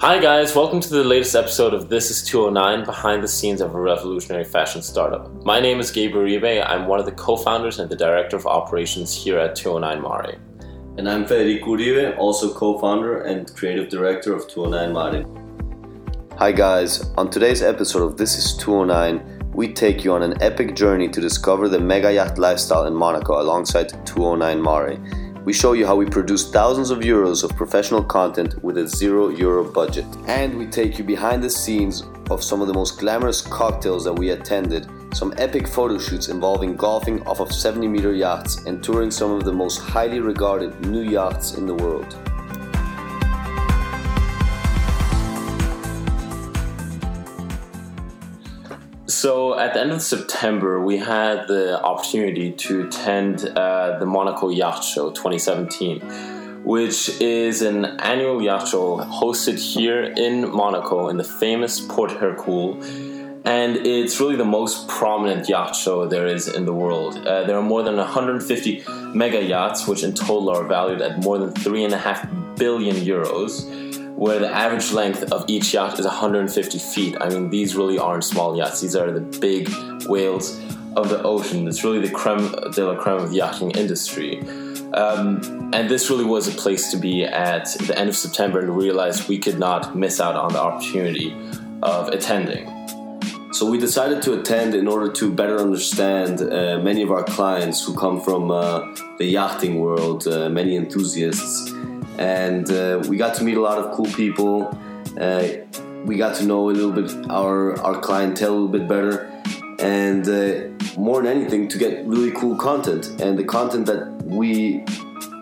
Hi, guys, welcome to the latest episode of This is 209 Behind the Scenes of a Revolutionary Fashion Startup. My name is Gabe Uribe. I'm one of the co founders and the director of operations here at 209 Mare. And I'm Federico Uribe, also co founder and creative director of 209 Mare. Hi, guys. On today's episode of This is 209, we take you on an epic journey to discover the mega yacht lifestyle in Monaco alongside 209 Mare we show you how we produce thousands of euros of professional content with a zero euro budget. And we take you behind the scenes of some of the most glamorous cocktails that we attended, some epic photo shoots involving golfing off of 70 meter yachts, and touring some of the most highly regarded new yachts in the world. So at the end of September, we had the opportunity to attend uh, the Monaco Yacht Show 2017, which is an annual yacht show hosted here in Monaco in the famous Port Hercule. And it's really the most prominent yacht show there is in the world. Uh, there are more than 150 mega yachts, which in total are valued at more than 3.5 billion euros where the average length of each yacht is 150 feet. I mean, these really aren't small yachts, these are the big whales of the ocean. It's really the creme de la creme of the yachting industry. Um, and this really was a place to be at the end of September and realized we could not miss out on the opportunity of attending. So we decided to attend in order to better understand uh, many of our clients who come from uh, the yachting world, uh, many enthusiasts and uh, we got to meet a lot of cool people. Uh, we got to know a little bit our our clientele a little bit better, and uh, more than anything, to get really cool content. And the content that we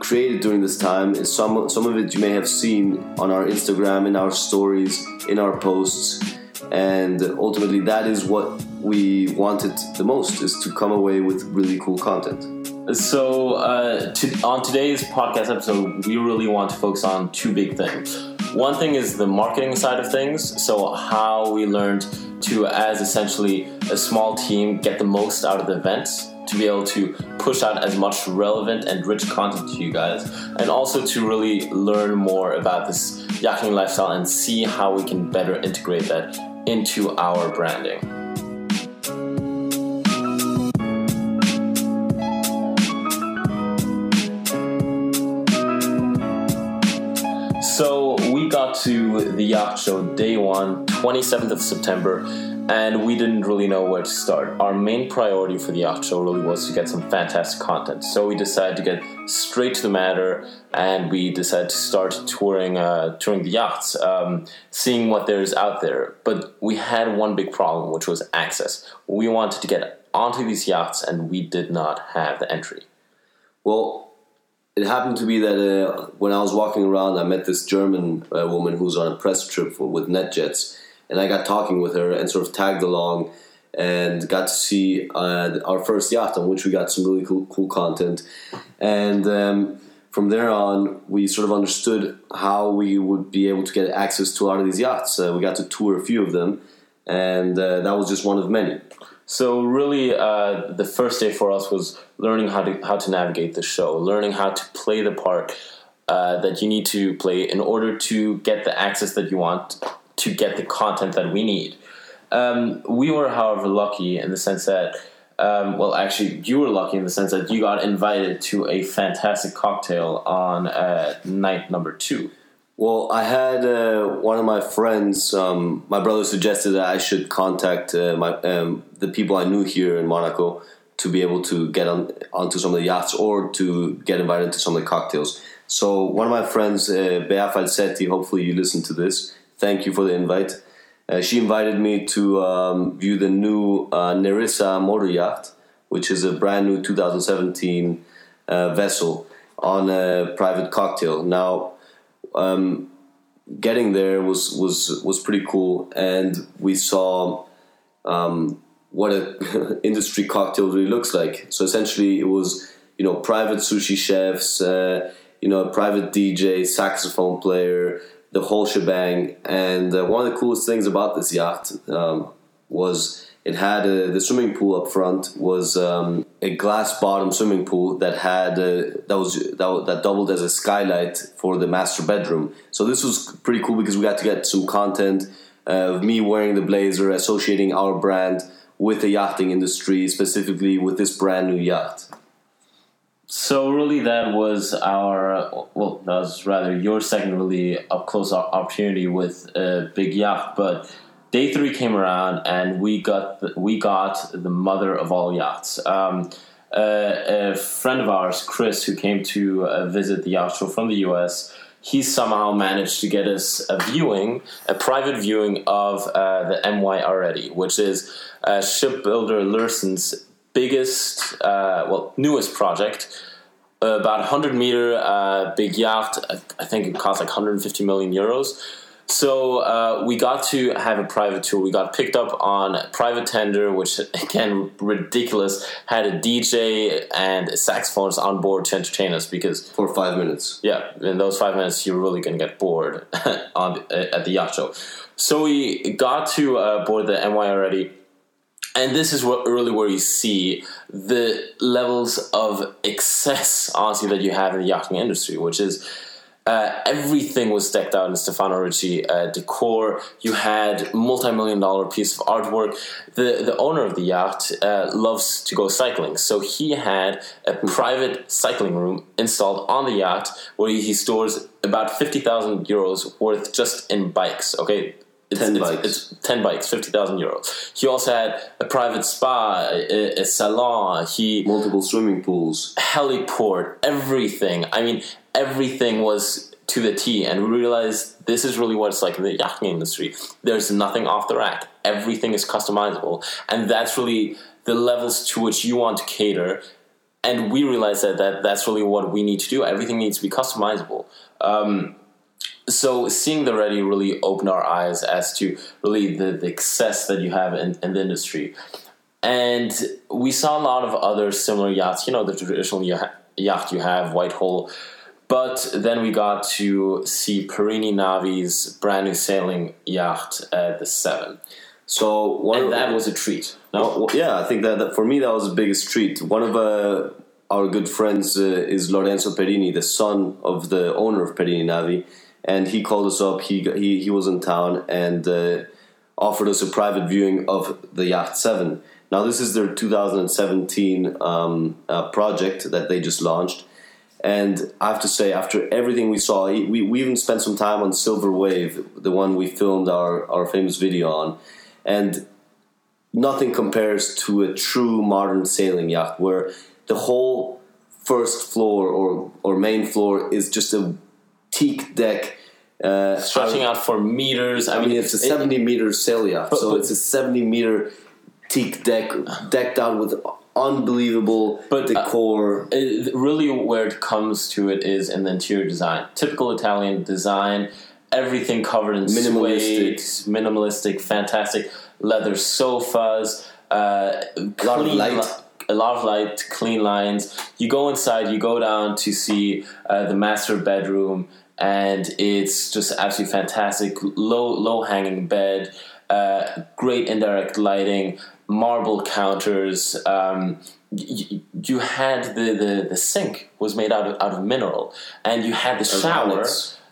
created during this time is some some of it you may have seen on our Instagram, in our stories, in our posts, and ultimately that is what we wanted the most is to come away with really cool content. So, uh, to, on today's podcast episode, we really want to focus on two big things. One thing is the marketing side of things, so how we learned to, as essentially a small team, get the most out of the events to be able to push out as much relevant and rich content to you guys, and also to really learn more about this yachting lifestyle and see how we can better integrate that into our branding. The yacht show day one, 27th of September, and we didn't really know where to start. Our main priority for the yacht show really was to get some fantastic content. So we decided to get straight to the matter, and we decided to start touring, uh, touring the yachts, um, seeing what there's out there. But we had one big problem, which was access. We wanted to get onto these yachts, and we did not have the entry. Well, it happened to be that uh, when I was walking around, I met this German uh, woman who's on a press trip for, with NetJets, and I got talking with her and sort of tagged along and got to see uh, our first yacht on which we got some really cool, cool content. And um, from there on, we sort of understood how we would be able to get access to a lot of these yachts. Uh, we got to tour a few of them, and uh, that was just one of many. So really, uh, the first day for us was learning how to how to navigate the show, learning how to play the part uh, that you need to play in order to get the access that you want to get the content that we need. Um, we were, however, lucky in the sense that. Um, well, actually, you were lucky in the sense that you got invited to a fantastic cocktail on uh, night number two. Well, I had uh, one of my friends. Um, my brother suggested that I should contact uh, my um, the people I knew here in Monaco to be able to get on onto some of the yachts or to get invited to some of the cocktails. So one of my friends, uh, Bea Falsetti, hopefully you listen to this. Thank you for the invite. Uh, she invited me to um, view the new uh, Nerissa motor yacht, which is a brand new 2017 uh, vessel on a private cocktail. Now um, getting there was was was pretty cool, and we saw um, what a industry cocktail really looks like. So essentially, it was you know private sushi chefs, uh, you know a private DJ, saxophone player, the whole shebang. And uh, one of the coolest things about this yacht um, was It had a, the swimming pool up front was um, a glass bottom swimming pool that had uh, that was that, that doubled as a skylight for the master bedroom. So this was pretty cool because we got to get some content uh, of me wearing the blazer, associating our brand with the yachting industry, specifically with this brand new yacht. So really, that was our well, that was rather your second really up close opportunity with a big yacht. But day three came around, and we got the, we got the mother of all yachts. Um, uh, a friend of ours, Chris, who came to uh, visit the yacht show from the U.S. He somehow managed to get us a viewing, a private viewing of uh, the MY Areti, which is shipbuilder Lürssen's biggest, uh, well, newest project. Uh, about 100 meter uh, big yacht. I think it cost like 150 million euros. So uh, we got to have a private tour. We got picked up on private tender, which again ridiculous. Had a DJ and saxophones on board to entertain us because for five minutes. Yeah, in those five minutes, you're really gonna get bored on at the yacht show. So we got to uh, board the NY Areti and this is what really where you see the levels of excess, honestly, that you have in the yachting industry, which is uh, everything was decked out in Stefano Ricci uh, decor. You had multi-million dollar piece of artwork. The the owner of the yacht uh, loves to go cycling, so he had a private cycling room installed on the yacht where he stores about fifty thousand euros worth just in bikes. Okay, it's, 10 it's, bikes. It's 10 bikes, 50,000 euros. He also had a private spa, a, a, salon, he multiple swimming pools, heliport, everything. I mean, everything was to the T, and we realized this is really what it's like in the yachting industry. There's nothing off the rack, everything is customizable, and that's really the levels to which you want to cater. And we realized that, that that's really what we need to do. Everything needs to be customizable. Um, so seeing the ready really opened our eyes as to really the, the excess that you have in, in the industry and we saw a lot of other similar yachts you know the traditional yacht you have whitehall but then we got to see Perini Navi's brand new sailing yacht at the Seven. So one and that was a treat. No, yeah, I think that, that, for me that was the biggest treat. One of uh, our good friends uh, is Lorenzo Perini, the son of the owner of Perini Navi, and he called us up. He he, he was in town and uh, offered us a private viewing of the Yacht Seven. Now this is their 2017 um, uh, project that they just launched, and I have to say, after everything we saw, we, we even spent some time on Silver Wave, the one we filmed our our famous video on, and nothing compares to a true modern sailing yacht where the whole first floor or or main floor is just a teak deck. Uh, Stretching out for meters. I, I mean, mean, it's a 70 it, meter sail yacht, but, so but, it's a 70 meter teak deck decked out with unbelievable but, uh, decor. Uh, it, really, where it comes to it is in the interior design. Typical Italian design, everything covered in minimalistic, suede, minimalistic, fantastic leather sofas, uh, a lot of light. Li- a lot of light, clean lines. You go inside, you go down to see uh, the master bedroom, and it's just absolutely fantastic. Low, low hanging bed, uh, great indirect lighting, marble counters. Um, you, you had the, the, the sink was made out of, out of mineral, and you had the shower.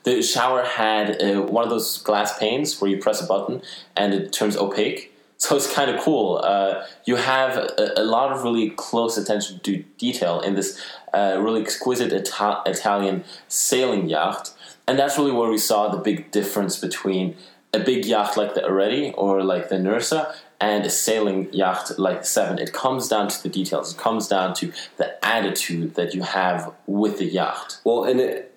The shower had uh, one of those glass panes where you press a button and it turns opaque. So it's kind of cool. Uh, you have a, a, lot of really close attention to detail in this uh, really exquisite Ita- Italian sailing yacht, and that's really where we saw the big difference between a big yacht like the Areti or like the Nursa and a sailing yacht like the Seven. It comes down to the details. It comes down to the attitude that you have with the yacht. Well, and it,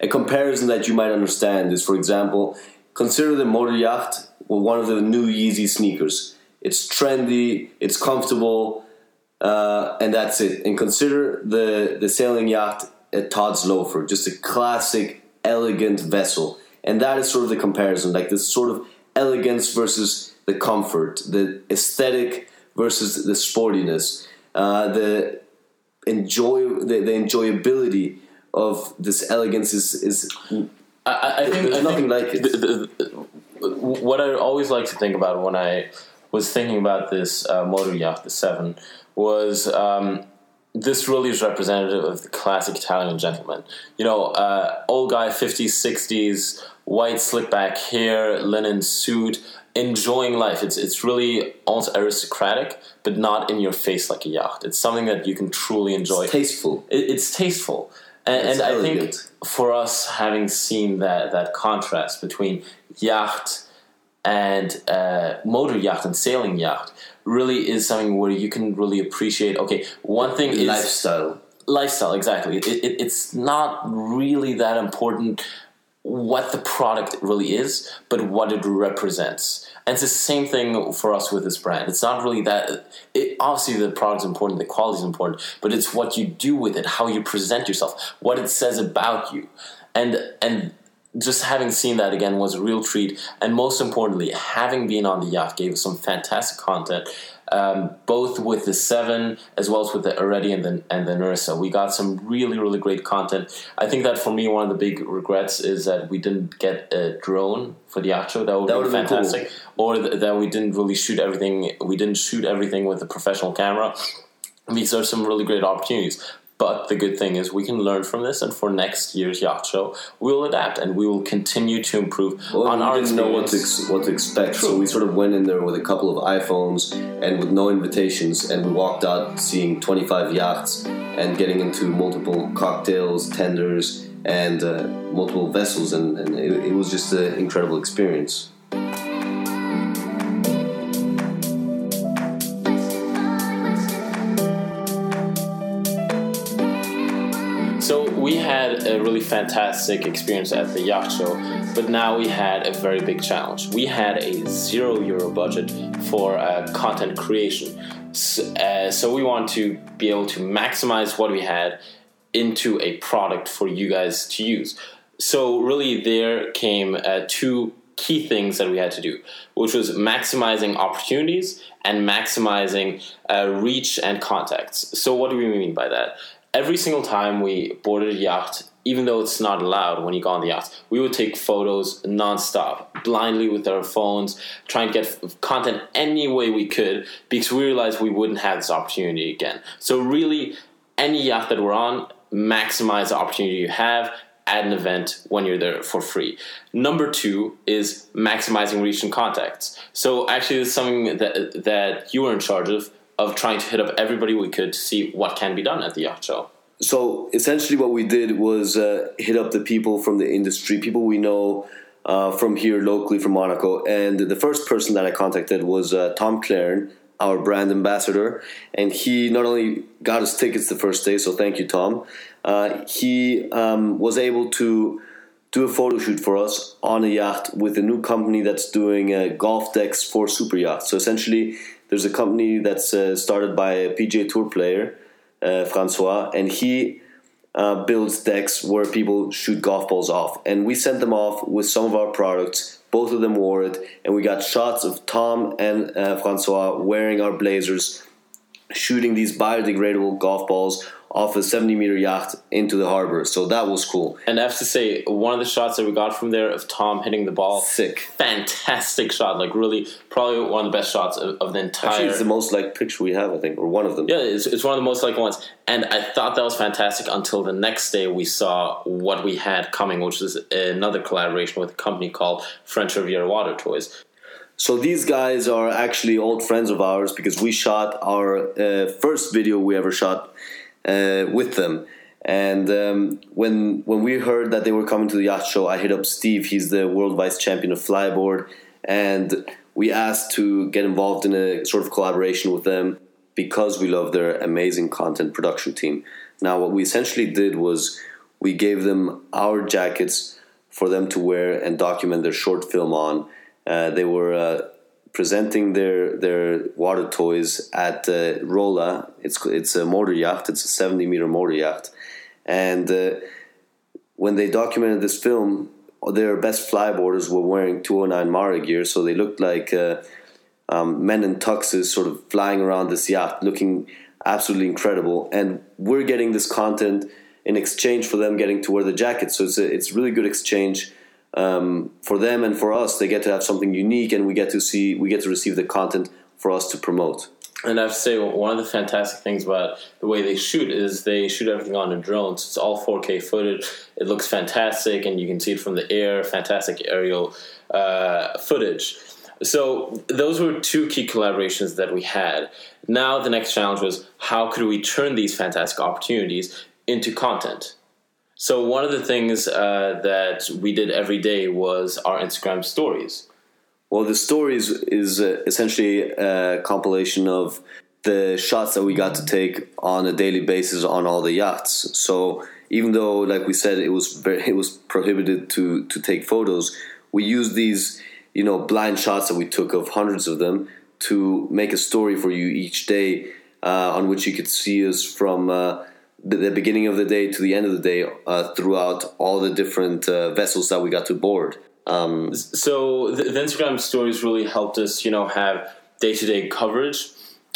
a comparison that you might understand is, for example, consider the motor yacht well, one of the new Yeezy sneakers. It's trendy, it's comfortable, uh, and that's it. And consider the the sailing yacht at Tod's Loafer, just a classic, elegant vessel. And that is sort of the comparison, like this sort of elegance versus the comfort, the aesthetic versus the sportiness, uh, the enjoy the, the enjoyability of this elegance is is. I, I think there's I nothing think like it. The, the, what I always like to think about when I was thinking about this uh, motor yacht, the Seven, was um, this really is representative of the classic Italian gentleman. You know, uh, old guy, 50s, 60s, white slick back hair, linen suit, enjoying life. It's it's really almost aristocratic, but not in your face like a yacht. It's something that you can truly enjoy. It's tasteful. It, it's tasteful, and, It's and I think for us having seen that that contrast between yacht and uh, motor yacht and sailing yacht really is something where you can really appreciate. Okay, one thing is Lifestyle. lifestyle exactly it, it, it's not really that important what the product really is but what it represents. And it's the same thing for us with this brand. It's not really that it, obviously the product's important the quality is important but it's what you do with it how you present yourself what it says about you. And and just having seen that again was a real treat. And most importantly having been on the yacht gave us some fantastic content um, both with the seven as well as with the Areti and the and the Nursa. We got some really really great content. I think that for me one of the big regrets is that we didn't get a drone for the outro. That would That be been cool. fantastic. Or th- that we didn't really shoot everything. We didn't shoot everything with a professional camera. These are some really great opportunities. But the good thing is we can learn from this, and for next year's yacht show, we'll adapt and we will continue to improve Well, on we our didn't know what to, ex- what to expect, so we sort of went in there with a couple of iPhones and with no invitations, and we walked out seeing 25 yachts and getting into multiple cocktails, tenders, and uh, multiple vessels, and, and it, it was just an incredible experience. We had a really fantastic experience at the yacht show, but now we had a very big challenge. We had a zero euro budget for uh, content creation, so, uh, so we want to be able to maximize what we had into a product for you guys to use. So really, there came uh, two key things that we had to do, which was maximizing opportunities and maximizing uh, reach and contacts. So what do we mean by that? Every single time we boarded a yacht, even though it's not allowed when you go on the yacht, we would take photos nonstop, blindly with our phones, try and get content any way we could, because we realized we wouldn't have this opportunity again. So really, any yacht that we're on, maximize the opportunity you have at an event when you're there for free. Number two is maximizing reach and contacts. So actually, it's something that that you were in charge of of trying to hit up everybody we could to see what can be done at the yacht show. So essentially, what we did was uh, hit up the people from the industry, people we know uh, from here locally from Monaco. And the first person that I contacted was uh, Tom Claren, our brand ambassador, and he not only got us tickets the first day, so thank you, Tom. Uh, he um, was able to do a photo shoot for us on a yacht with a new company that's doing golf decks for super yachts. So essentially, there's a company that's uh, started by a PGA Tour player, uh, Francois, and he uh, builds decks where people shoot golf balls off. And we sent them off with some of our products. Both of them wore it, and we got shots of Tom and uh, Francois wearing our blazers, shooting these biodegradable golf balls off a 70 meter yacht into the harbor. So that was cool. And I have to say, one of the shots that we got from there of Tom hitting the ball, Sick. fantastic shot. Like really, probably one of the best shots of, of the entire. Actually, it's the most like picture we have, I think, or one of them. Yeah, it's, it's one of the most like ones. And I thought that was fantastic until the next day we saw what we had coming, which is another collaboration with a company called French Riviera Water Toys. So these guys are actually old friends of ours because we shot our uh, first video we ever shot uh, with them. And um, when when we heard that they were coming to the yacht show, I hit up Steve. He's the world vice champion of flyboard, and we asked to get involved in a sort of collaboration with them because we love their amazing content production team. Now, what we essentially did was we gave them our jackets for them to wear and document their short film on. Uh, they were uh, presenting their their water toys at uh, Rolla. It's it's a motor yacht. It's a seventy meter motor yacht, and uh, when they documented this film, their best flyboarders were wearing 209 Mare gear, so they looked like uh, um, men in tuxes, sort of flying around this yacht, looking absolutely incredible. And we're getting this content in exchange for them getting to wear the jacket. So it's a, it's really good exchange um, for them and for us. They get to have something unique, and we get to see we get to receive the content for us to promote. And I have to say, one of the fantastic things about the way they shoot is they shoot everything on a drone. So it's all 4K footage. It looks fantastic, and you can see it from the air. Fantastic aerial uh, footage. So those were two key collaborations that we had. Now the next challenge was how could we turn these fantastic opportunities into content? So one of the things uh, that we did every day was our Instagram stories. Well, the stories is uh, essentially a compilation of the shots that we got to take on a daily basis on all the yachts. So even though, like we said, it was it was prohibited to to take photos, we used these you know blind shots that we took of hundreds of them to make a story for you each day, uh, on which you could see us from. Uh, the, beginning of the day to the end of the day uh, throughout all the different uh, vessels that we got to board. Um, so the, the, Instagram stories really helped us, you know, have day to day coverage.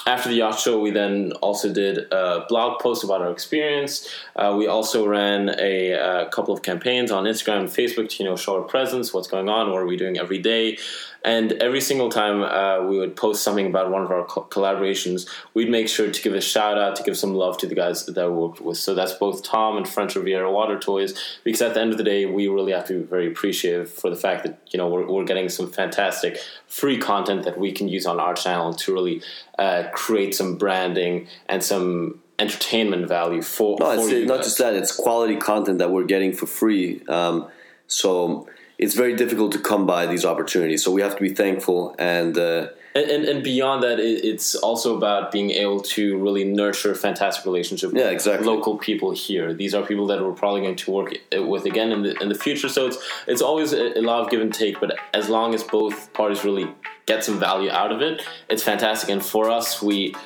After the yacht show, we then also did a blog post about our experience. Uh, we also ran a, a, couple of campaigns on Instagram and Facebook to, you know, show our presence, what's going on, what are we doing every day. And every single time uh, we would post something about one of our co- collaborations, we'd make sure to give a shout out, to give some love to the guys that we worked with. So that's both Tom and French Riviera Water Toys, because at the end of the day, we really have to be very appreciative for the fact that you know we're, we're getting some fantastic free content that we can use on our channel to really uh, create some branding and some entertainment value for. No, for it's not guys. just that; it's quality content that we're getting for free. Um, so it's very difficult to come by these opportunities. So we have to be thankful and. Uh, and, and, and, beyond that, it's also about being able to really nurture fantastic relationship yeah, exactly. local people here. These are people that we're probably going to work with again in the, in the future. So it's it's always a, a lot of give and take. But as long as both parties really get some value out of it, it's fantastic. And for us, we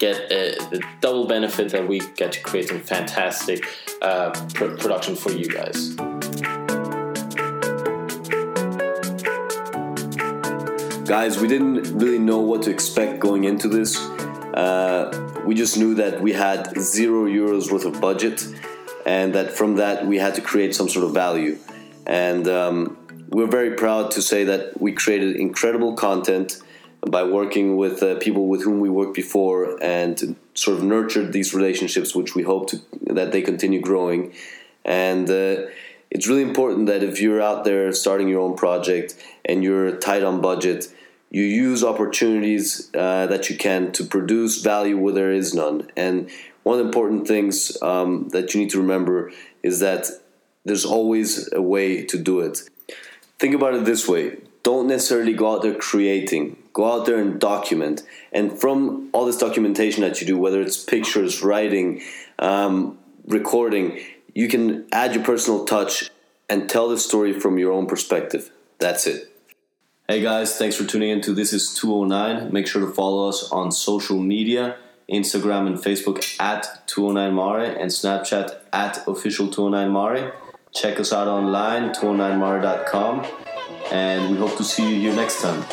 get a, the double benefit that we get to create some fantastic uh, pr- production for you guys. Guys, we didn't really know what to expect going into this. Uh, we just knew that we had zero euros worth of budget, and that from that we had to create some sort of value. And um, we're very proud to say that we created incredible content by working with uh, people with whom we worked before and sort of nurtured these relationships, which we hope to, that they continue growing. And uh, it's really important that if you're out there starting your own project and you're tight on budget, you use opportunities uh, that you can to produce value where there is none. And one important things um, that you need to remember is that there's always a way to do it. Think about it this way don't necessarily go out there creating, go out there and document. And from all this documentation that you do, whether it's pictures, writing, um, recording, you can add your personal touch and tell the story from your own perspective. That's it. Hey guys, thanks for tuning in to This is 209. Make sure to follow us on social media Instagram and Facebook at 209 Mare and Snapchat at official 209 Mare. Check us out online, 209mare.com, and we hope to see you here next time.